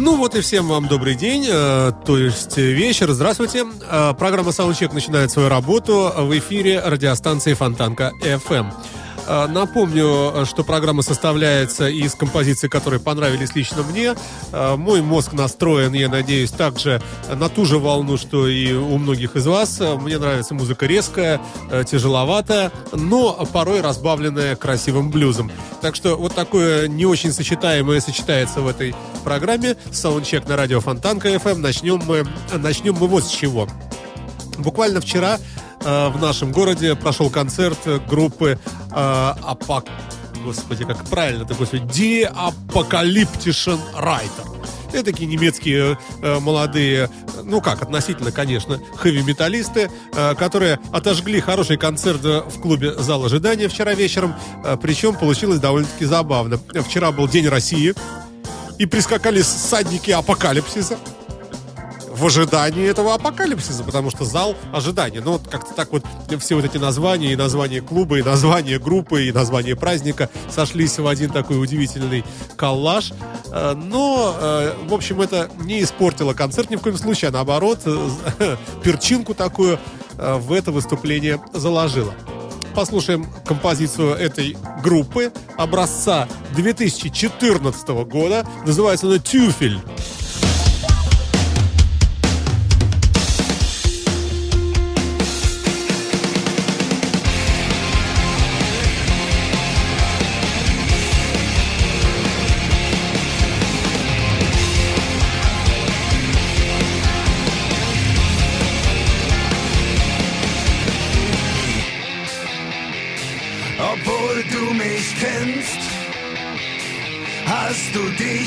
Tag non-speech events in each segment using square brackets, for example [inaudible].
Ну вот и всем вам добрый день, э, то есть вечер. Здравствуйте. Э, программа «Саундчек» начинает свою работу в эфире радиостанции «Фонтанка FM». Э, Напомню, что программа составляется из композиций, которые понравились лично мне. Э, Мой мозг настроен, я надеюсь, также на ту же волну, что и у многих из вас. Мне нравится музыка резкая, э, тяжеловатая, но порой разбавленная красивым блюзом. Так что вот такое не очень сочетаемое сочетается в этой программе. Саундчек на радио Фонтанка FM. Начнем мы, начнем мы вот с чего. Буквально вчера э, в нашем городе прошел концерт группы э, Апак... Господи, как правильно это, господи, Die Apocalyptischen Reiter. Это такие немецкие э, молодые, ну как, относительно, конечно, хэви-металлисты, э, которые отожгли хороший концерт э, в клубе «Зал ожидания» вчера вечером, э, причем получилось довольно-таки забавно. Вчера был День России, и прискакали всадники апокалипсиса в ожидании этого апокалипсиса, потому что зал ожидания. Ну, вот как-то так вот все вот эти названия, и название клуба, и название группы, и название праздника сошлись в один такой удивительный коллаж. Э, Но, э, в общем, это не испортило концерт ни в коем случае, а наоборот, э, [laughs] перчинку такую в это выступление заложило. Послушаем композицию этой группы образца 2014 года. Называется она «Тюфель».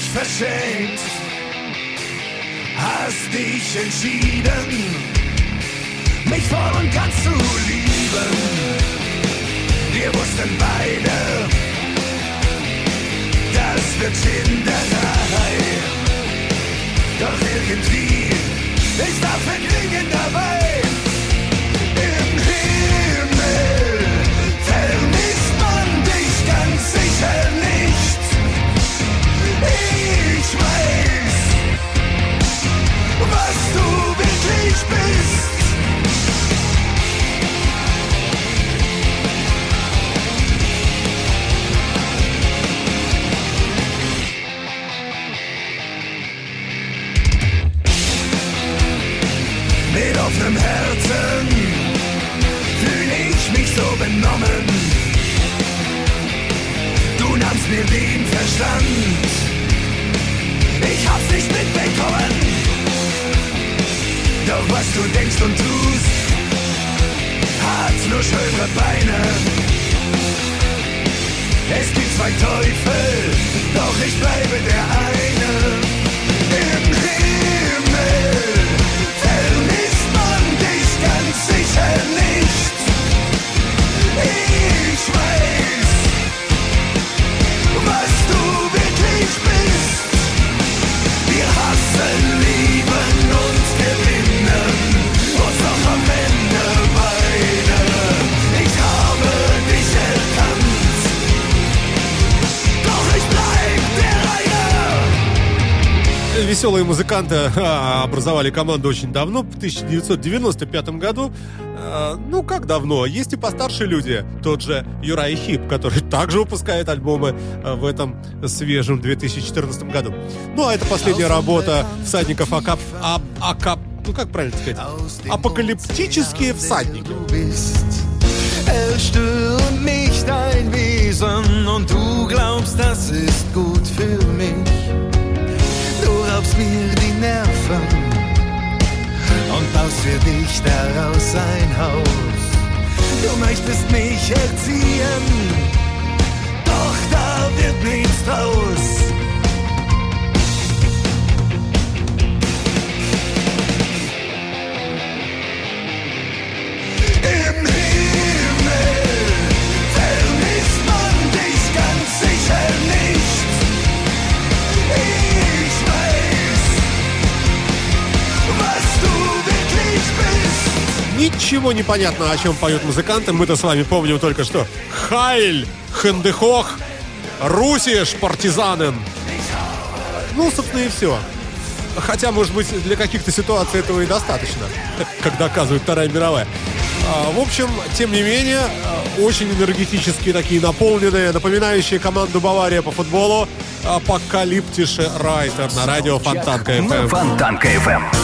Dich verschenkt, hast dich entschieden, mich voll und ganz zu lieben. Wir wussten beide, das wird Schinderei. Doch irgendwie ist da Vergnügen dabei. Im Himmel vermisst man dich ganz sicher nicht. Ich weiß, was du wirklich bist. Mit offenem Herzen fühle ich mich so benommen. Du nahmst mir den Verstand, ich hab's nicht mitbekommen. Doch was du denkst und tust, hat nur schönere Beine. Es gibt zwei Teufel, doch ich bleibe der eine. Im Himmel веселые музыканты [laughs] а, образовали команду очень давно, в 1995 году. А, ну, как давно? Есть и постарше люди. Тот же Юрай Хип, который [laughs] также выпускает альбомы а, в этом свежем 2014 году. Ну, а это последняя работа всадников Акап... А, Акап... Ну, как правильно сказать? Апокалиптические всадники. Erstürmt mich. raubst mir die Nerven und baust für dich daraus ein Haus. Du möchtest mich erziehen, doch da wird nichts draus. Ничего не понятно, о чем поют музыканты. Мы-то с вами помним только что. Heil, Hände hoch, russisch, Partisanen. Ну, собственно, и все. Хотя, может быть, для каких-то ситуаций этого и достаточно, [laughs] как доказывает Вторая мировая. А, в общем, тем не менее, а, очень энергетические такие, наполненные, напоминающие команду Бавария по футболу, Apokalyptische Reiter на радио Фонтанка FM. Фонтанка FM.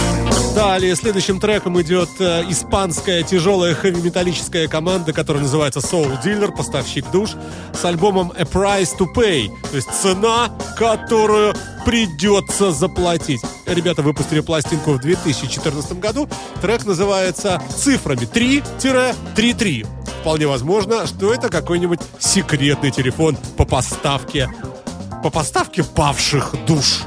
Далее, следующим треком идет э, испанская тяжелая хэви-металлическая команда, которая называется Soul Dealer, поставщик душ, с альбомом A Price to Pay, то есть цена, которую придется заплатить. Ребята выпустили пластинку в 2014 году. Трек называется цифрами 3-33. Вполне возможно, что это какой-нибудь секретный телефон по поставке по поставке павших душ.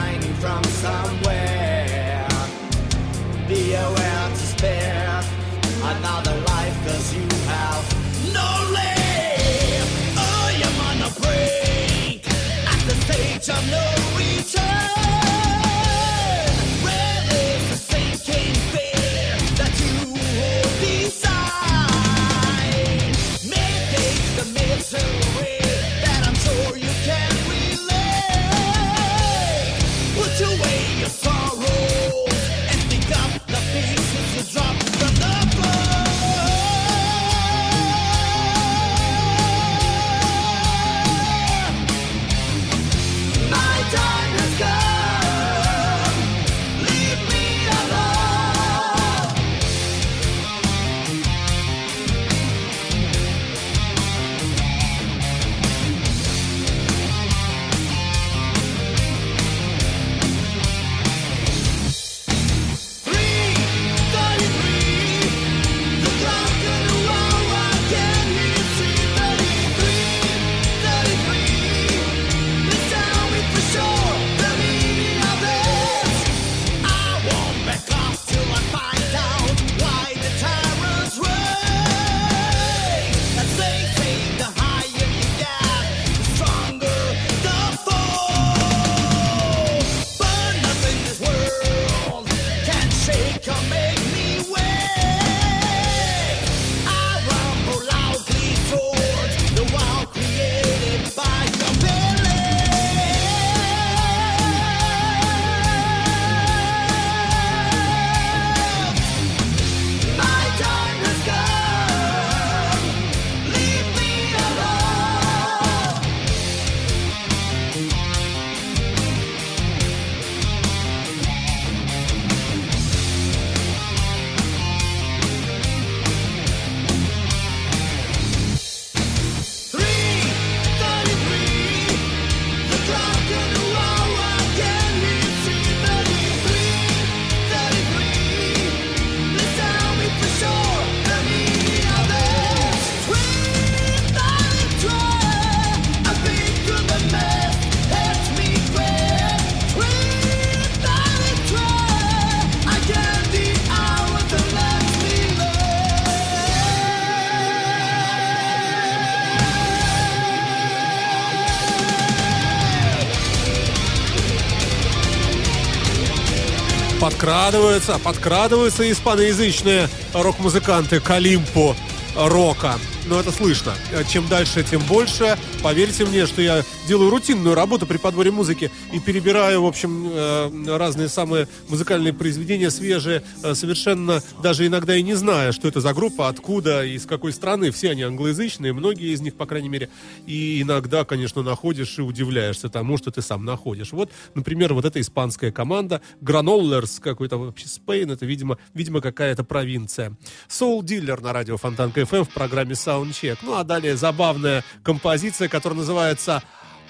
Shining from somewhere. Be aware to spare another life, cause you have no life. I am on a break at the stage of no подкрадываются, подкрадываются испаноязычные рок-музыканты к рока. Но это слышно. Чем дальше, тем больше. Поверьте мне, что я делаю рутинную работу при подборе музыки и перебираю, в общем, э, разные самые музыкальные произведения свежие, э, совершенно даже иногда и не зная, что это за группа, откуда и с какой страны. Все они англоязычные, многие из них, по крайней мере. И иногда, конечно, находишь и удивляешься тому, что ты сам находишь. Вот, например, вот эта испанская команда Granolers, какой-то вообще Спейн, это, видимо, видимо какая-то провинция. Soul Dealer на радио Фонтанка FM в программе Soundcheck. Ну, а далее забавная композиция, которая называется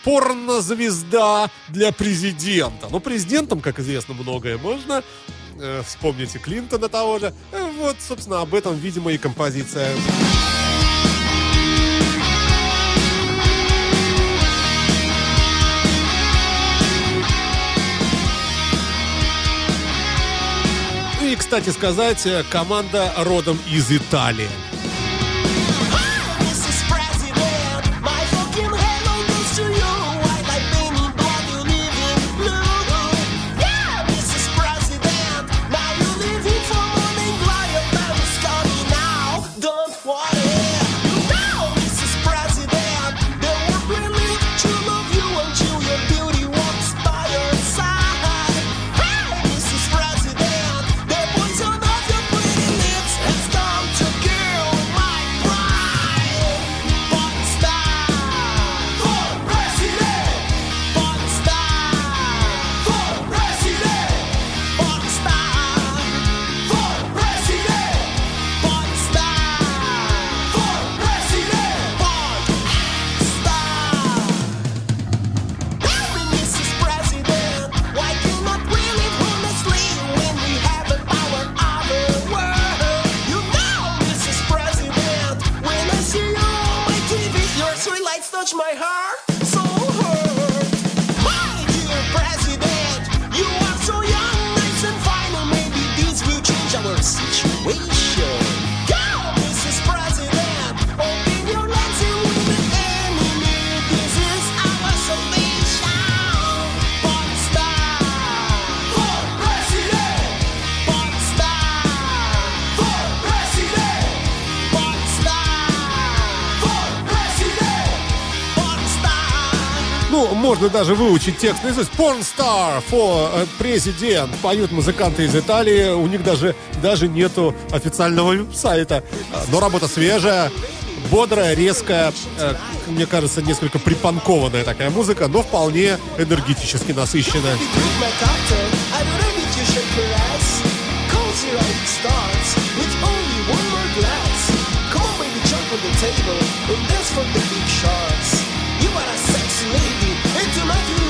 порнозвезда для президента. Ну, президентом, как известно, многое можно. Э, вспомните Клинтона того же. Э, вот, собственно, об этом, видимо, и композиция. И, кстати сказать, э, команда родом из Италии. Можно даже выучить текст наизусть. Porn star for э, президент. Поют музыканты из Италии. У них даже, даже нету официального сайта. А, Но работа свежая, бодрая, резкая. э, Мне кажется, несколько припанкованная такая музыка, но вполне энергетически насыщенная. Table and dance for the big sharks. You are a sexy lady, to my dreams.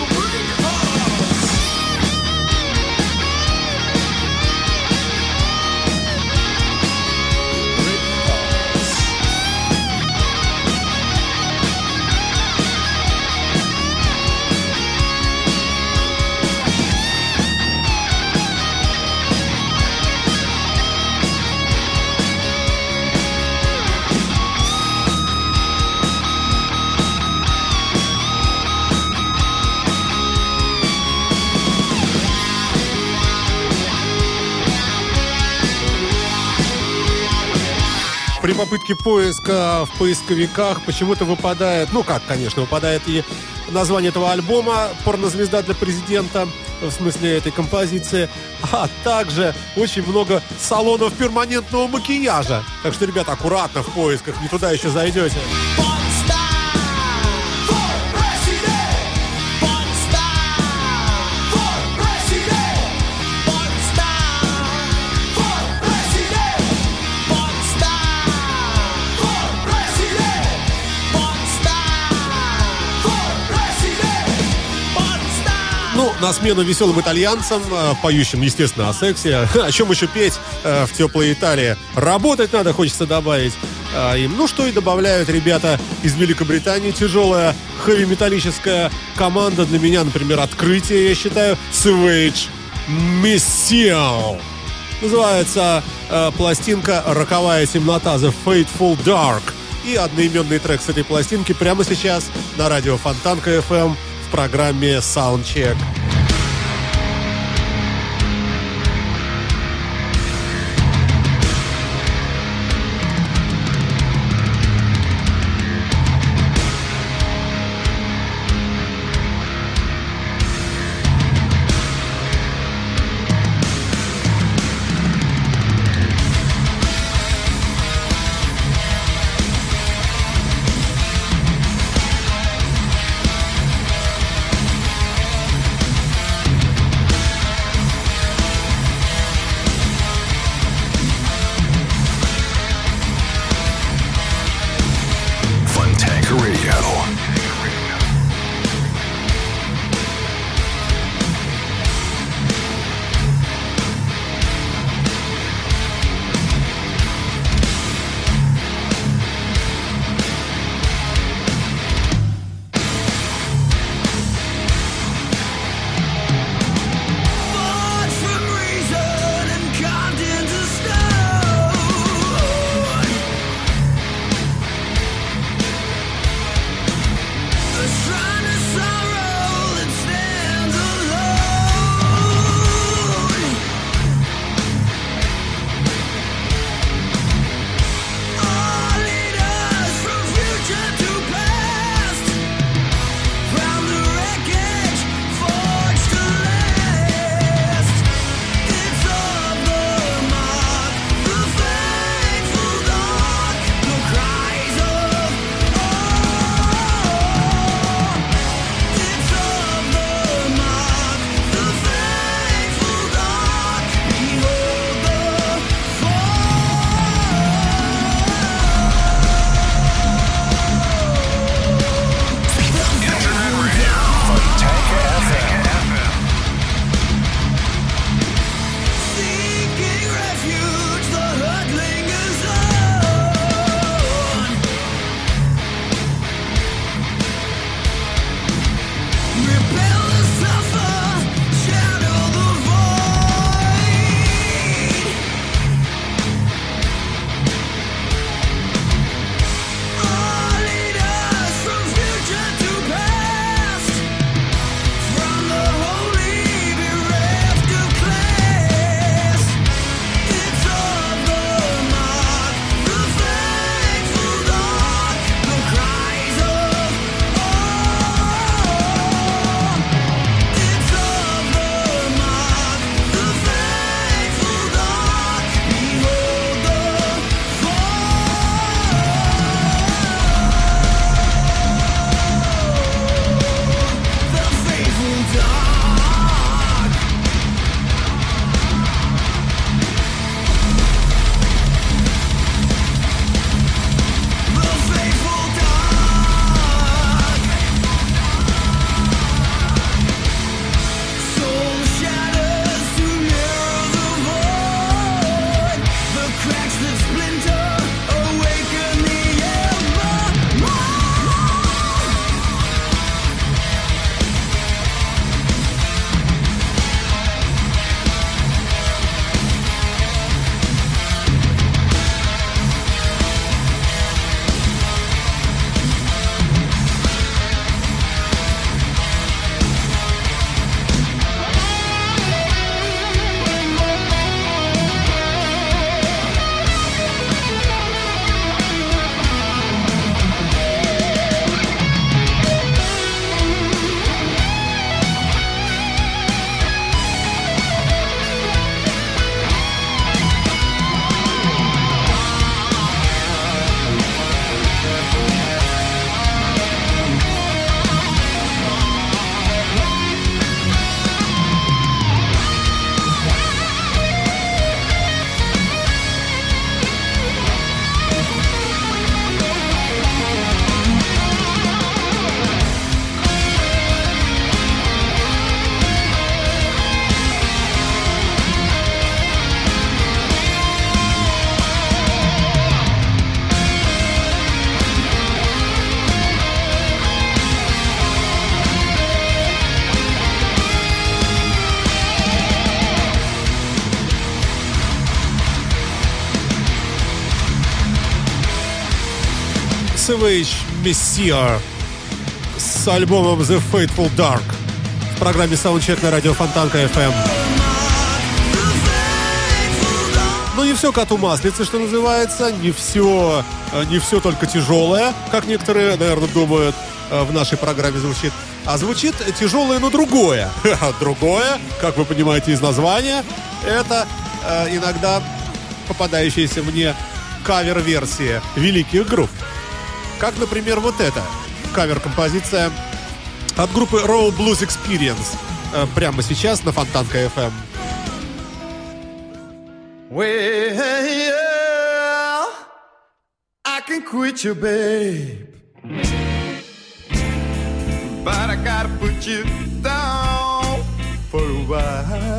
При попытке поиска в поисковиках почему-то выпадает, ну как, конечно, выпадает и название этого альбома «Порнозвезда для президента», в смысле этой композиции, а также очень много салонов перманентного макияжа. Так что, ребята, аккуратно в поисках, не туда еще зайдете. На смену веселым итальянцам, э, поющим, естественно, о сексе. [laughs] О чем еще петь э, в теплой Италии? Работать надо, хочется добавить э. Ну, что и добавляют ребята из Великобритании. Тяжелая хэви-металлическая команда. Для меня, например, открытие, я считаю. Savage Messiah. Называется пластинка «Роковая темнота» The Fateful Dark. И одноименный трек с этой пластинки прямо сейчас на радио Фонтанка FM в программе Soundcheck. Savage Messiah с альбомом The Fateful Dark в программе Soundcheck на радио Фонтанка FM. Но не все коту маслица, что называется, не все, э, не все только тяжелое, как некоторые, наверное, думают, э, в нашей программе звучит. А звучит тяжелое, но другое. [laughs] Другое, как вы понимаете из названия, это э, иногда попадающаяся мне кавер-версия великих групп. Как, например, вот эта кавер-композиция от группы Raw Blues Experience э, прямо сейчас на Фонтанка FM. Well, I can quit you, babe. but I gotta put you down for a while.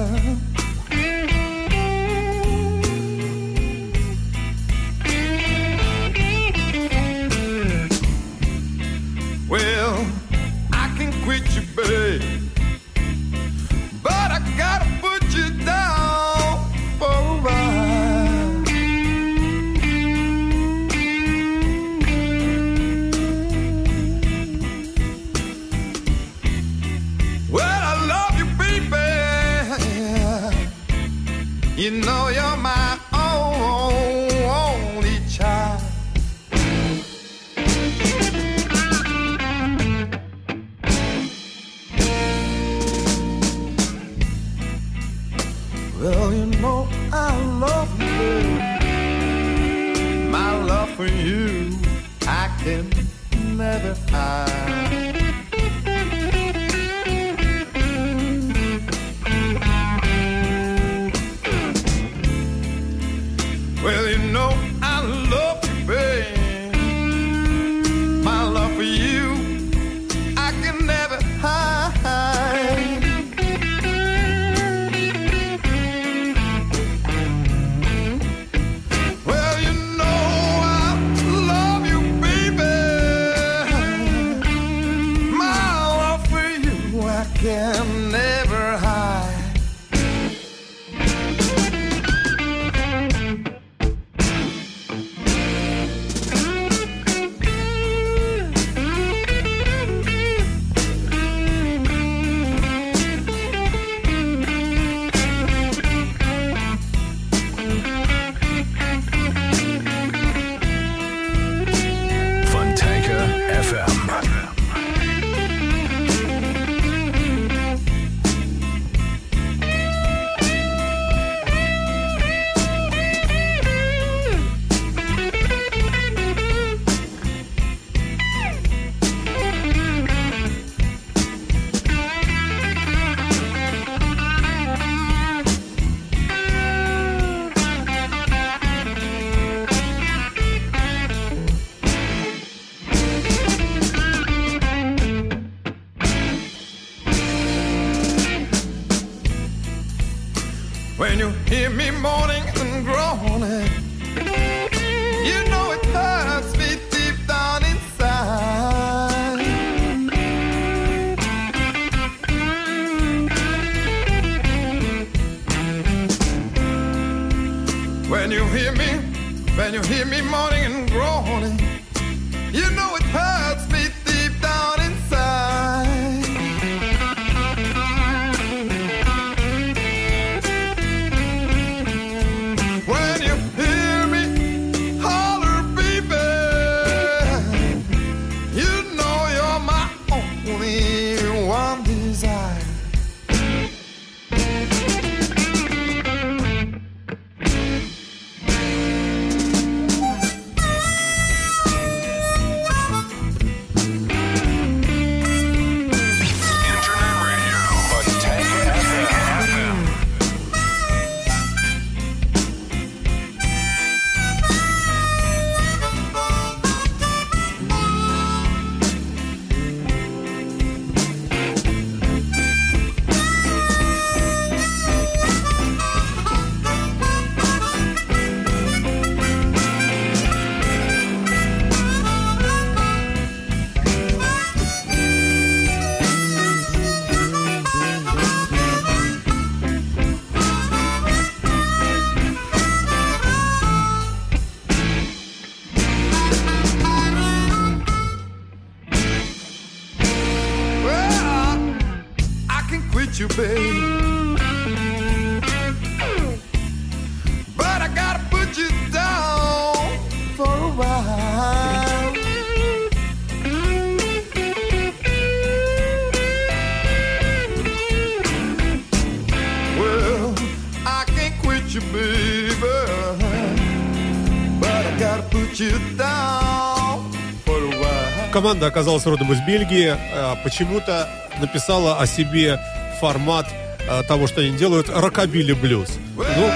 Команда оказалась родом из Бельгии. э, Почему-то написала о себе формат э, того, что они делают, рокобили блюз. Ну,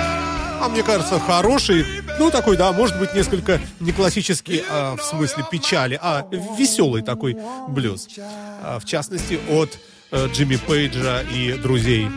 а мне кажется, хороший, Ну, такой, да, может быть, несколько не классический а, в смысле печали, а веселый такой блюз. А, в частности, от э, Джимми Пейджа и друзей.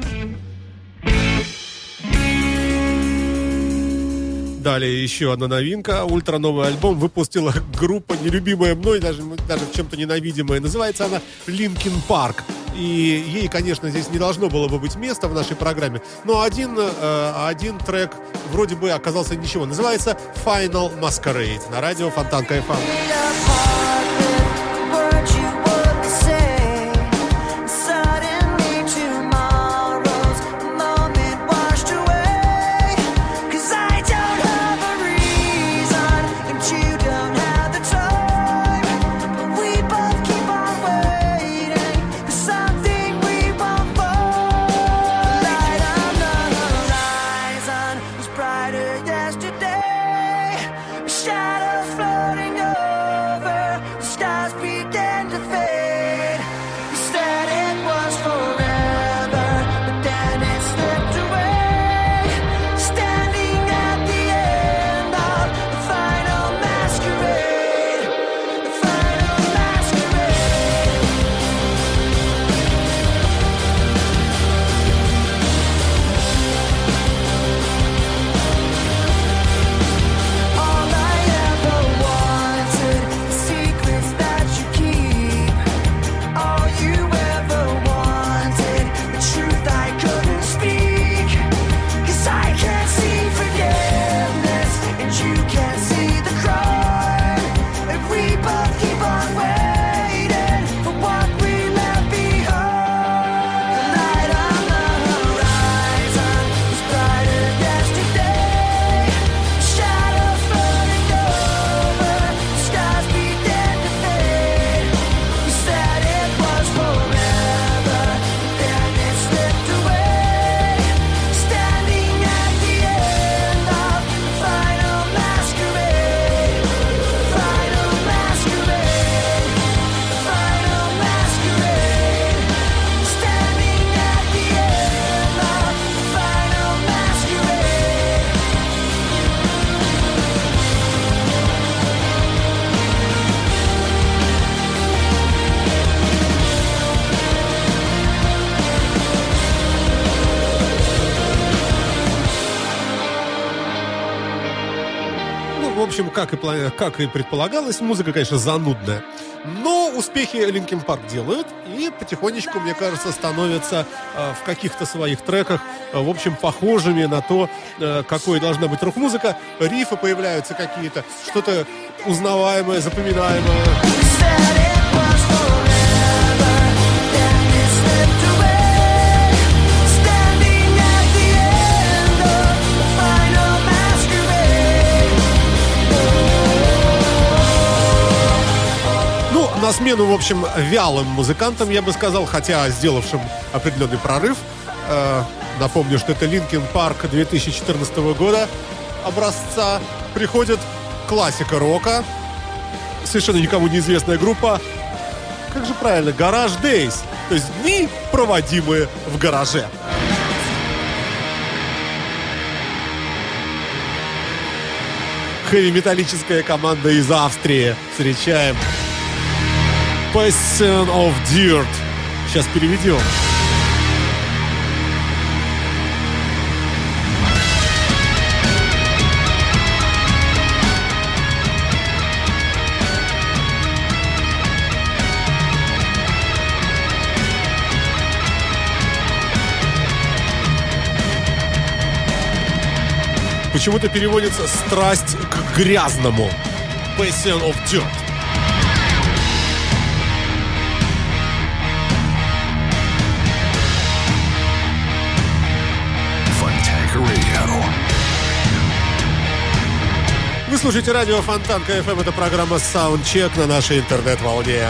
Далее еще одна новинка. Ультра новый альбом выпустила группа, нелюбимая мной, даже, даже чем-то ненавидимая. Называется она Linkin Park. И ей, конечно, здесь не должно было бы быть места в нашей программе. Но один, э, один трек вроде бы оказался ничего. Называется Final Masquerade на радио Фонтанка FM. Как и, как и предполагалось, музыка, конечно, занудная. Но успехи Linkin Park делают и потихонечку, мне кажется, становятся э, в каких-то своих треках, э, в общем, похожими на то, э, какой должна быть рок-музыка. Рифы появляются какие-то, что-то узнаваемое, запоминаемое. На смену, в общем, вялым музыкантам, я бы сказал, хотя сделавшим определенный прорыв. Э, напомню, что это Linkin Park 2014 года образца. Приходит классика рока, совершенно никому неизвестная группа. Как же правильно? Гараж Days. То есть дни, проводимые в гараже. Хэви-металлическая команда из Австрии. Встречаем. Passion of Dirt. Сейчас переведем. Почему-то переводится «страсть к грязному». Passion of Dirt. Вы слушаете радио Фонтан КФМ. Это программа Soundcheck на нашей интернет-волне.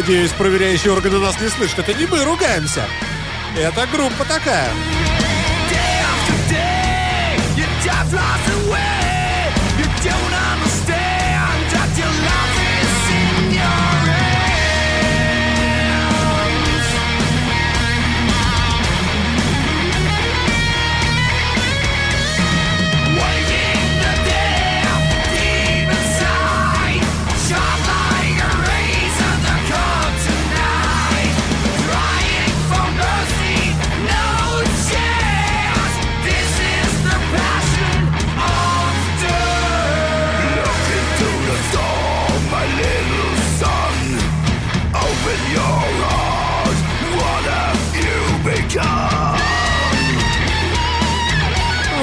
Надеюсь, проверяющие органы нас не слышат. Это не мы ругаемся. Это группа такая.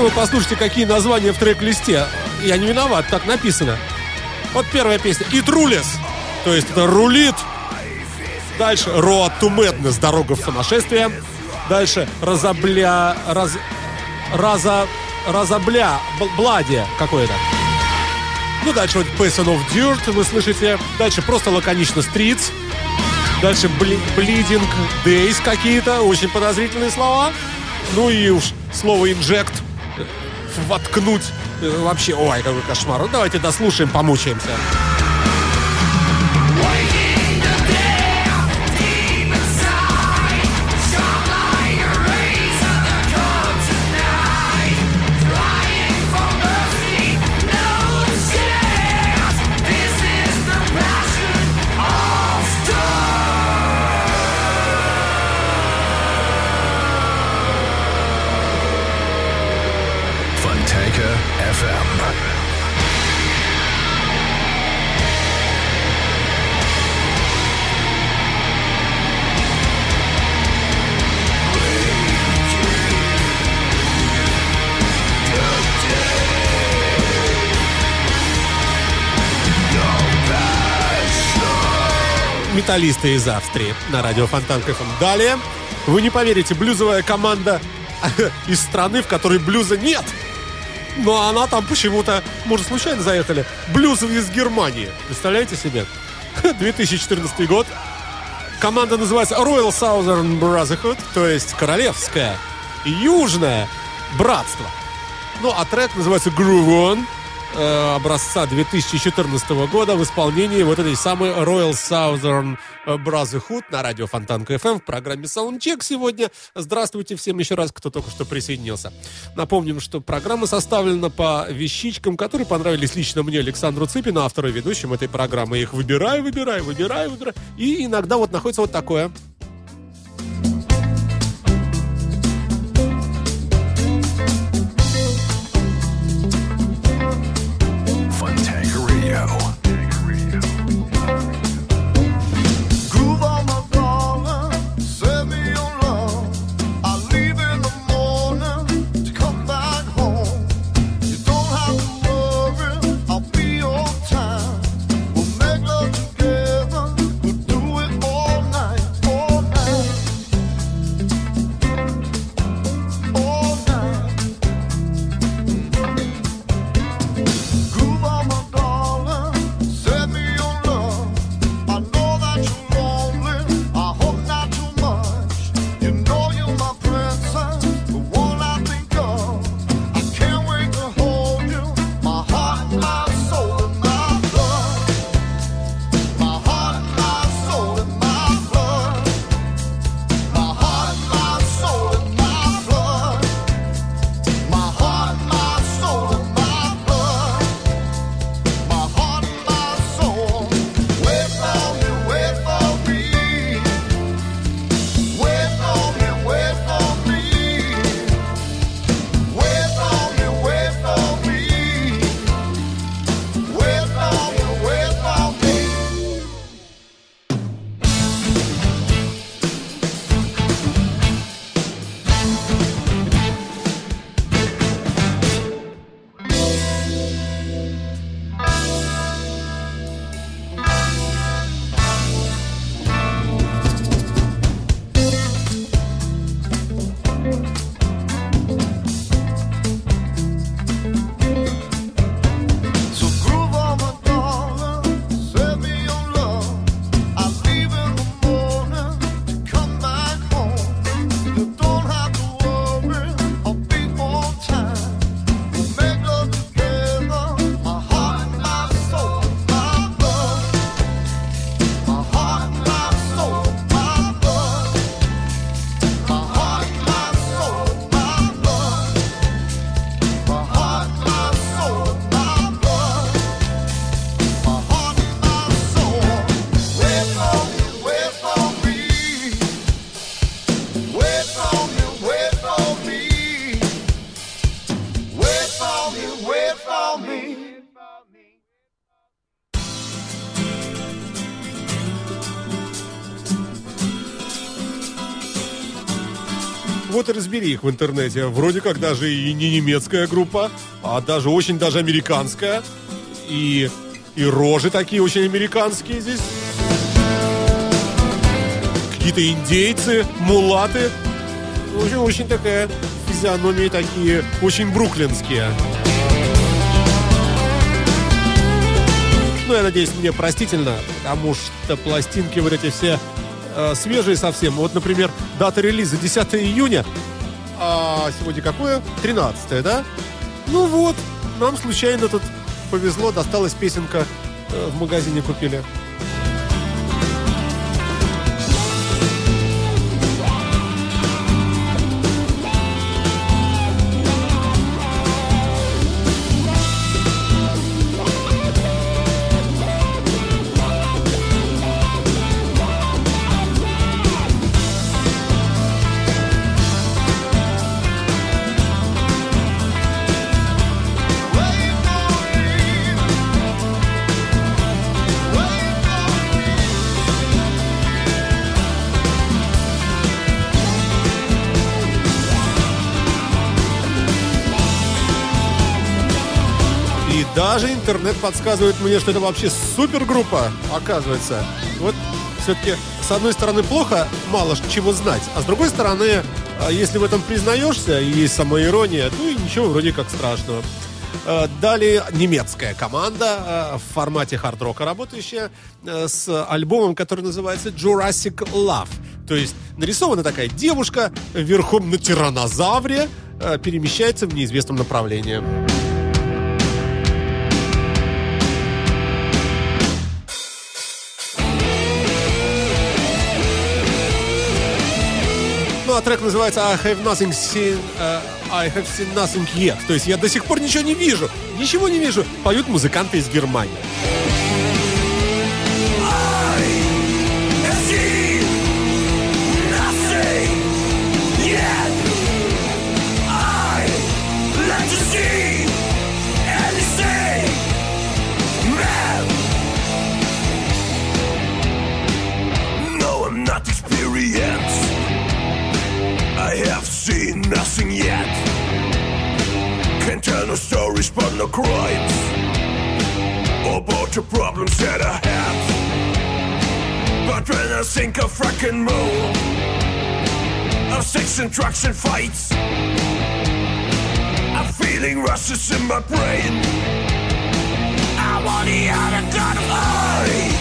Вы послушайте, какие названия в трек-листе. Я не виноват, так написано. Вот первая песня. «It rules», то есть это рулит. Дальше «Road to Madness», дорога в сумасшествие. Дальше «Разобля...» раз... Раза... Разобля... Бладе какое-то. Ну, дальше вот «Passion of Dirt» вы слышите. Дальше просто лаконично «Streets». Дальше бли- «Bleeding Days» какие-то. Очень подозрительные слова. Ну и уж слово э, воткнуть. Э, Вообще, ой, какой кошмар. Ну, давайте дослушаем, помучаемся. Металлисты из Австрии на радио Фонтанка ФМ. Далее, вы не поверите, блюзовая команда [laughs] из страны, в которой блюза нет. Но она там почему-то, может, случайно заехали. Блюз из Германии. Представляете себе? [laughs] 2014 год. Команда называется Royal Southern Brotherhood, то есть Королевское Южное Братство. Ну, а трек называется Groove On, э, образца 2014 года в исполнении вот этой самой Royal Southern Brotherhood на радио Фонтанка FM в программе Soundcheck сегодня. Здравствуйте всем еще раз, кто только что присоединился. Напомним, что программа составлена по вещичкам, которые понравились лично мне, Александру Цыпину, автору и ведущему этой программы. Я их выбираю, выбираю, выбираю, выбираю. И иногда вот находится вот такое. Разбери их в интернете. Вроде как даже и не немецкая группа, а даже очень даже американская. И, и рожи такие очень американские здесь. Какие-то индейцы, мулаты. Общем, очень такая физиономии такие, очень бруклинские. Ну, я надеюсь, мне простительно, потому что пластинки вот эти все э, свежие совсем. Вот, например, дата релиза 10 июня, а сегодня какое? 13 да? Ну вот, нам случайно тут повезло, досталась песенка, э, в магазине купили. Даже интернет подсказывает мне, что это вообще супергруппа, оказывается. Вот все-таки, с одной стороны, плохо мало чего знать, а с другой стороны, а, если в этом признаешься и есть самоирония, то и ничего вроде как страшного. Э, Далее немецкая команда э, в формате хард-рока работающая э, с альбомом, который называется Jurassic Love. То есть нарисована такая девушка верхом на тиранозавре, перемещается в неизвестном направлении. А трек называется I have nothing seen, э, I have seen nothing yet. То есть я до сих пор ничего не вижу. Ничего не вижу. Поют музыканты из Германии. No stories but no crimes. About the problems that I have. But when I think of rock and roll, of sex and drugs and fights, I'm feeling rushes in my brain. I want the other god of I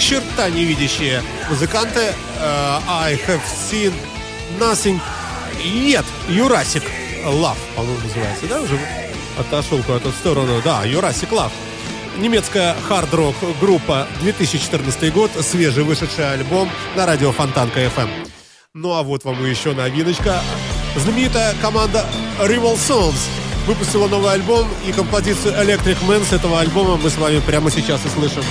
черта не видящие музыканты. э, I have seen nothing yet. Юрасик. Love, по-моему, называется, да, уже отошел куда-то в сторону. Да, Jurassic Love. Немецкая хард-рок группа 2014 год, свежий вышедший альбом на радио Фонтанка FM. Ну а вот вам еще новиночка. Знаменитая команда Rival Sons выпустила новый альбом и композицию Electric Man с этого альбома мы с вами прямо сейчас и слышим.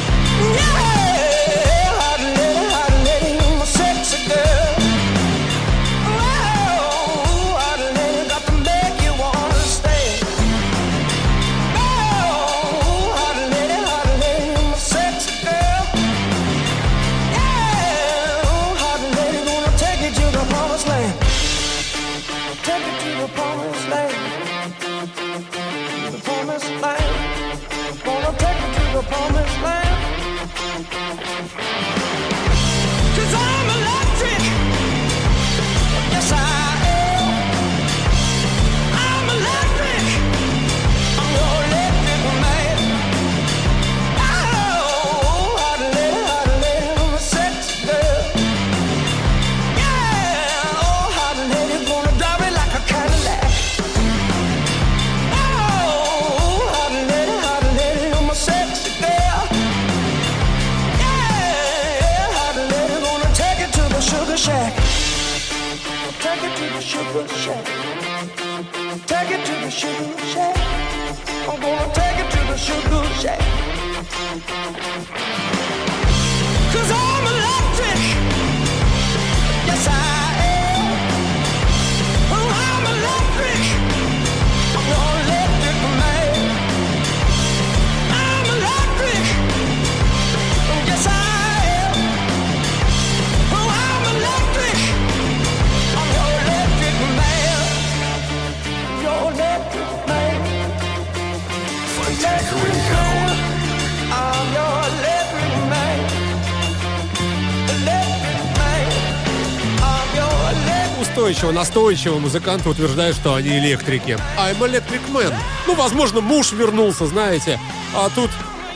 Устойчиво, настойчиво музыканты утверждают, что они электрики. I'm electric man. Ну, возможно, муж вернулся, знаете, а тут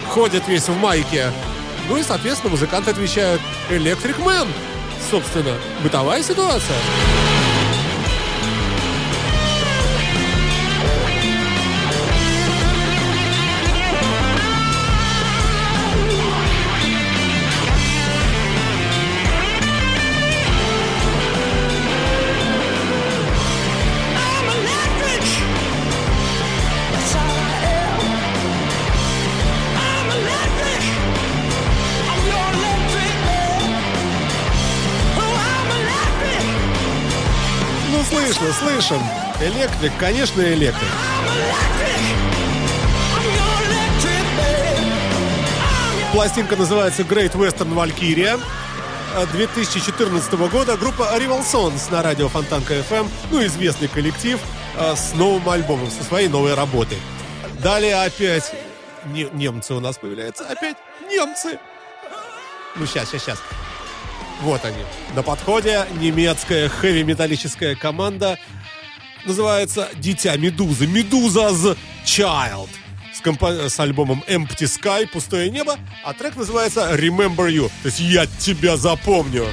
ходит весь в майке. Ну и, соответственно, музыканты отвечают Electric Man. Собственно, бытовая ситуация. Слышно, слышим. Электрик, конечно, электрик. Пластинка называется Great Western Valkyria. э, 2014 года группа Rival Sons на радио Фонтанка FM, ну, известный коллектив э, с новым альбомом, со своей новой работой. Далее опять не- немцы у нас появляются. Опять немцы. Ну, сейчас, сейчас, сейчас. Вот они. На подходе немецкая хэви-металлическая команда называется «Дитя Медузы». «Медуза's Child» с, компо- с альбомом Empty Sky, «Пустое небо», а трек называется «Remember You», то есть «Я тебя запомню».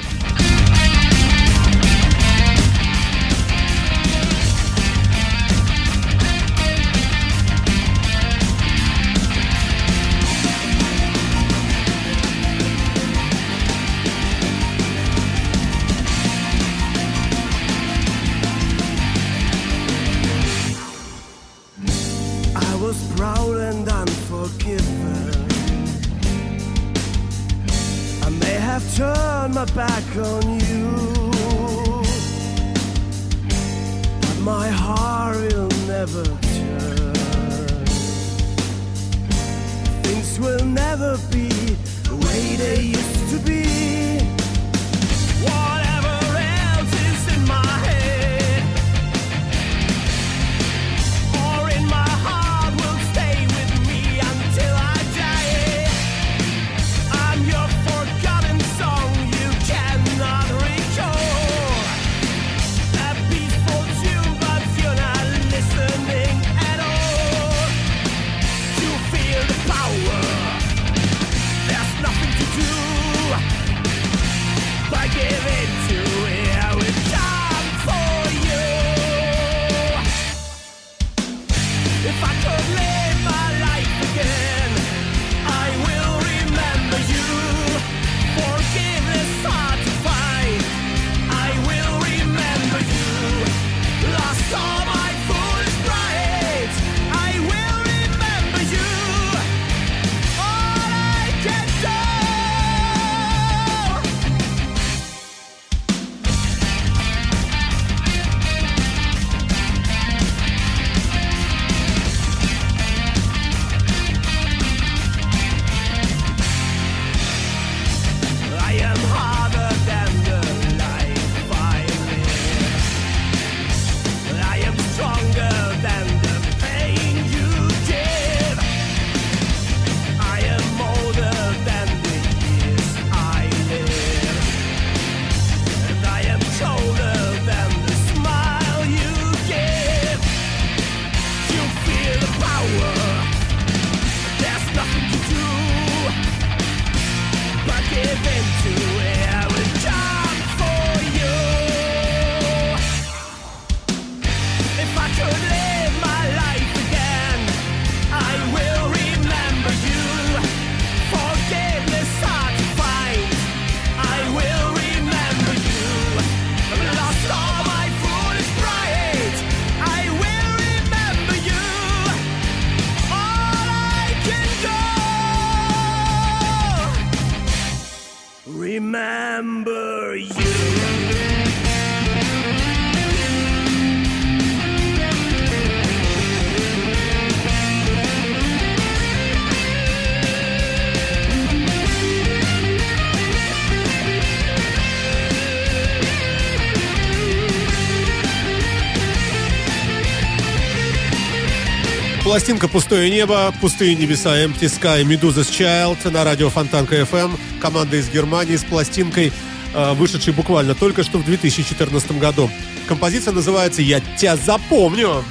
Пластинка «Пустое небо», «Пустые небеса», «Empty Sky», «Medusa's Child» на радио Фонтанка FM. Команда из Германии с пластинкой, э, вышедшей буквально только что в 2014 году. Композиция называется «Я тебя запомню».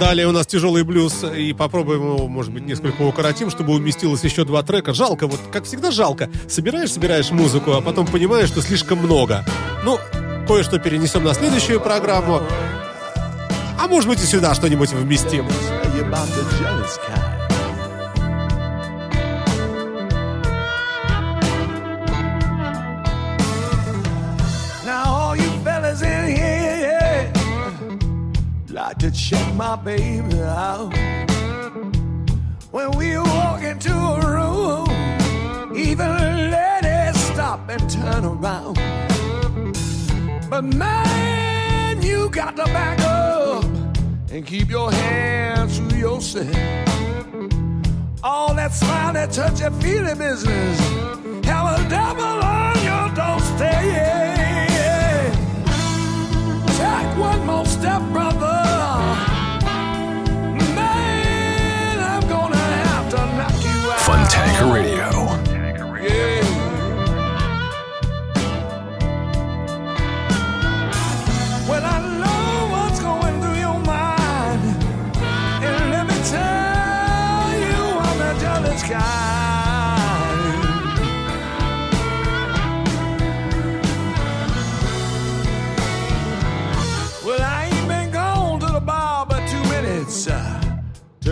Далее у нас тяжелый блюз, и попробуем его, может быть, несколько укоротим, чтобы уместилось еще два трека. Жалко, вот как всегда жалко. Собираешь, собираешь музыку, а потом понимаешь, что слишком много. Ну, кое-что перенесем на следующую программу. А может быть и сюда что-нибудь вместим. Like to check my baby out. When we walk into a room, even ladies stop and turn around. But man, you got to back up and keep your hands to yourself. All that smile, that touch, that feeling business. Have a devil on your doorstep. Take one more step, brother. Man, I'm gonna have to knock you out. Radio. Radio. Yeah.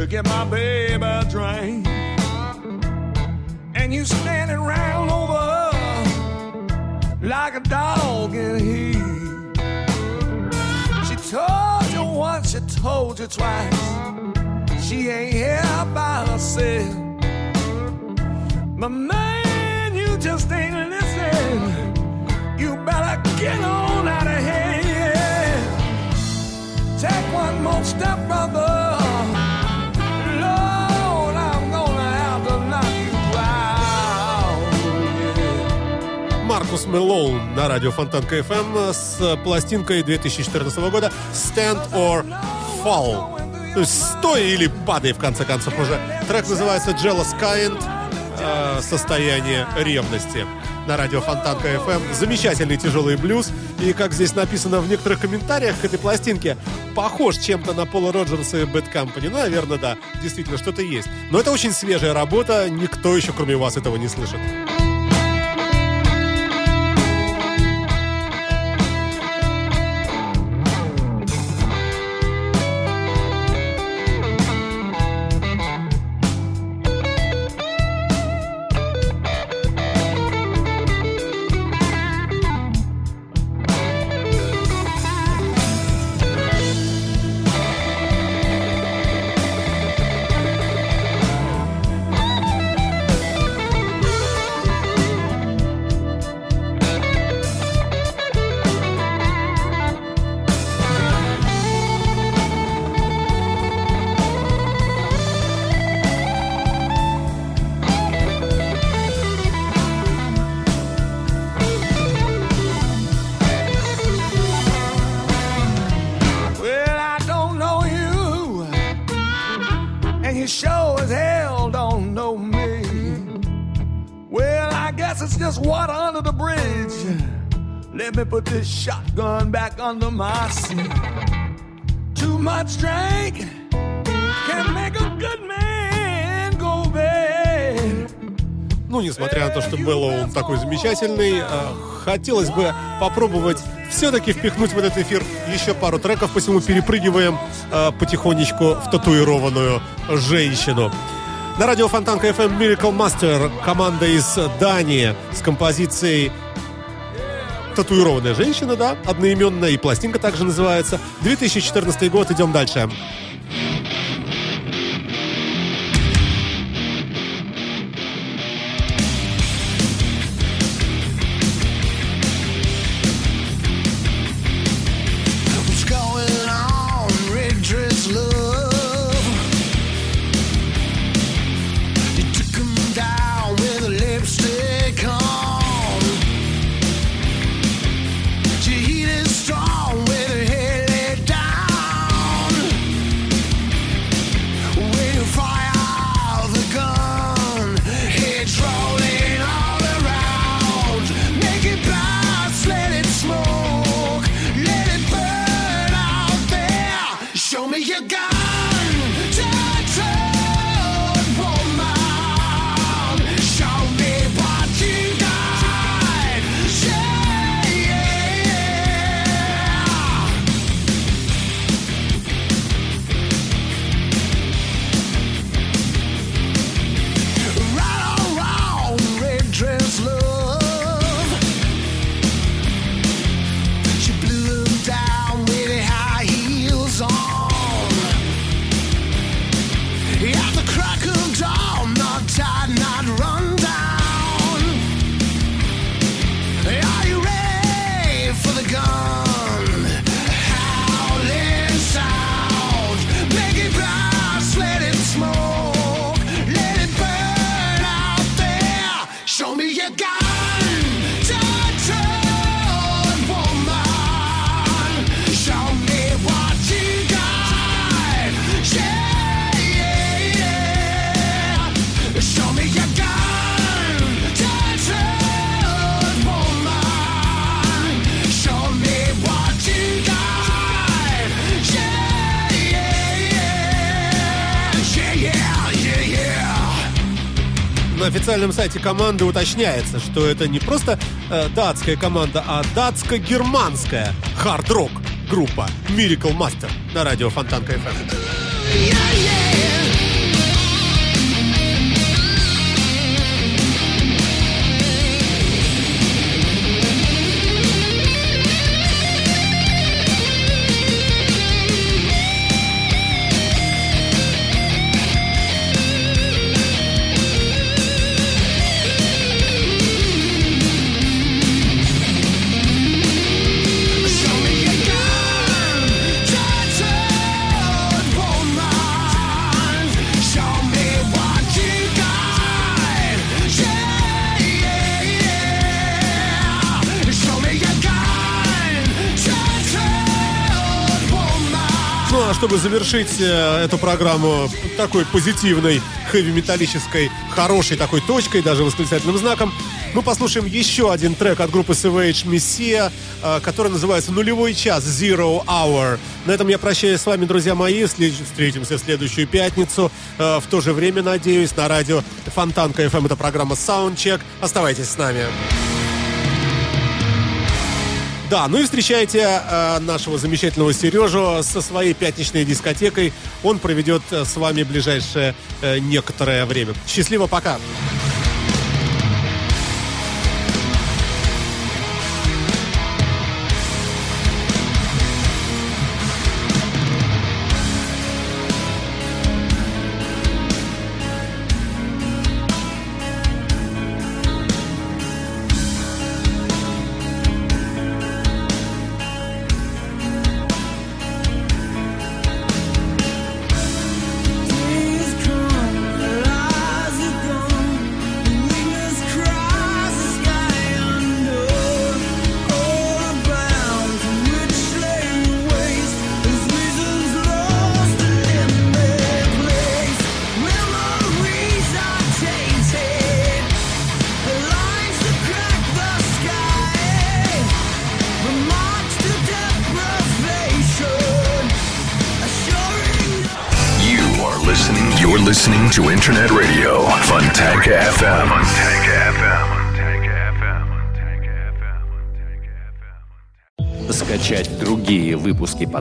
To get my baby a drink and you standing round over like a dog in heat. She told you once, she told you twice. She ain't here by herself. But man, you just ain't listening. You better get on out of here. Take one more step, brother. Маркус Мелоун на радио Фонтанка FM с пластинкой 2014 года «Stand or Fall». То есть «Стой или падай», в конце концов, уже. Трек называется «Jealous Kind», э, «Состояние ревности» на радио Фонтанка FM. Замечательный тяжелый блюз. И, как здесь написано в некоторых комментариях к этой пластинке, похож чем-то на Пола Роджерса и Bad Company. Ну, наверное, да, действительно, что-то есть. Но это очень свежая работа, никто еще, кроме вас, этого не слышит. And you sure as hell don't know me. Well, I guess it's just water under the bridge. Let me put this shotgun back under my seat. Too much drink can make a good man go bad. Ну, несмотря на то, что Беллоу он такой замечательный, э, хотелось бы попробовать все-таки впихнуть в этот эфир еще пару треков, посему перепрыгиваем э, потихонечку в татуированную женщину. На радио Фонтанка FM Miracle Master команда из Дании с композицией Татуированная женщина, да, одноименная, и пластинка также называется. 2014 год, идем дальше. What's сайте команды уточняется, что это не просто э, датская команда, а датско-германская хард-рок группа Miracle Master на радио Фонтанка FM. Show а чтобы завершить э, эту программу такой позитивной, хэви-металлической, хорошей такой точкой, даже восклицательным знаком, мы послушаем еще один трек от группы Savage Messiah, э, который называется «Нулевой час», Zero Hour. На этом я прощаюсь с вами, друзья мои. Встретимся в следующую пятницу. э, В то же время, надеюсь, на радио Фонтанка FM. Это программа Soundcheck. Оставайтесь с нами. Да, ну и встречайте э, нашего замечательного Сережу со своей пятничной дискотекой. Он проведет э, с вами ближайшее э, некоторое время. Счастливо, пока! Days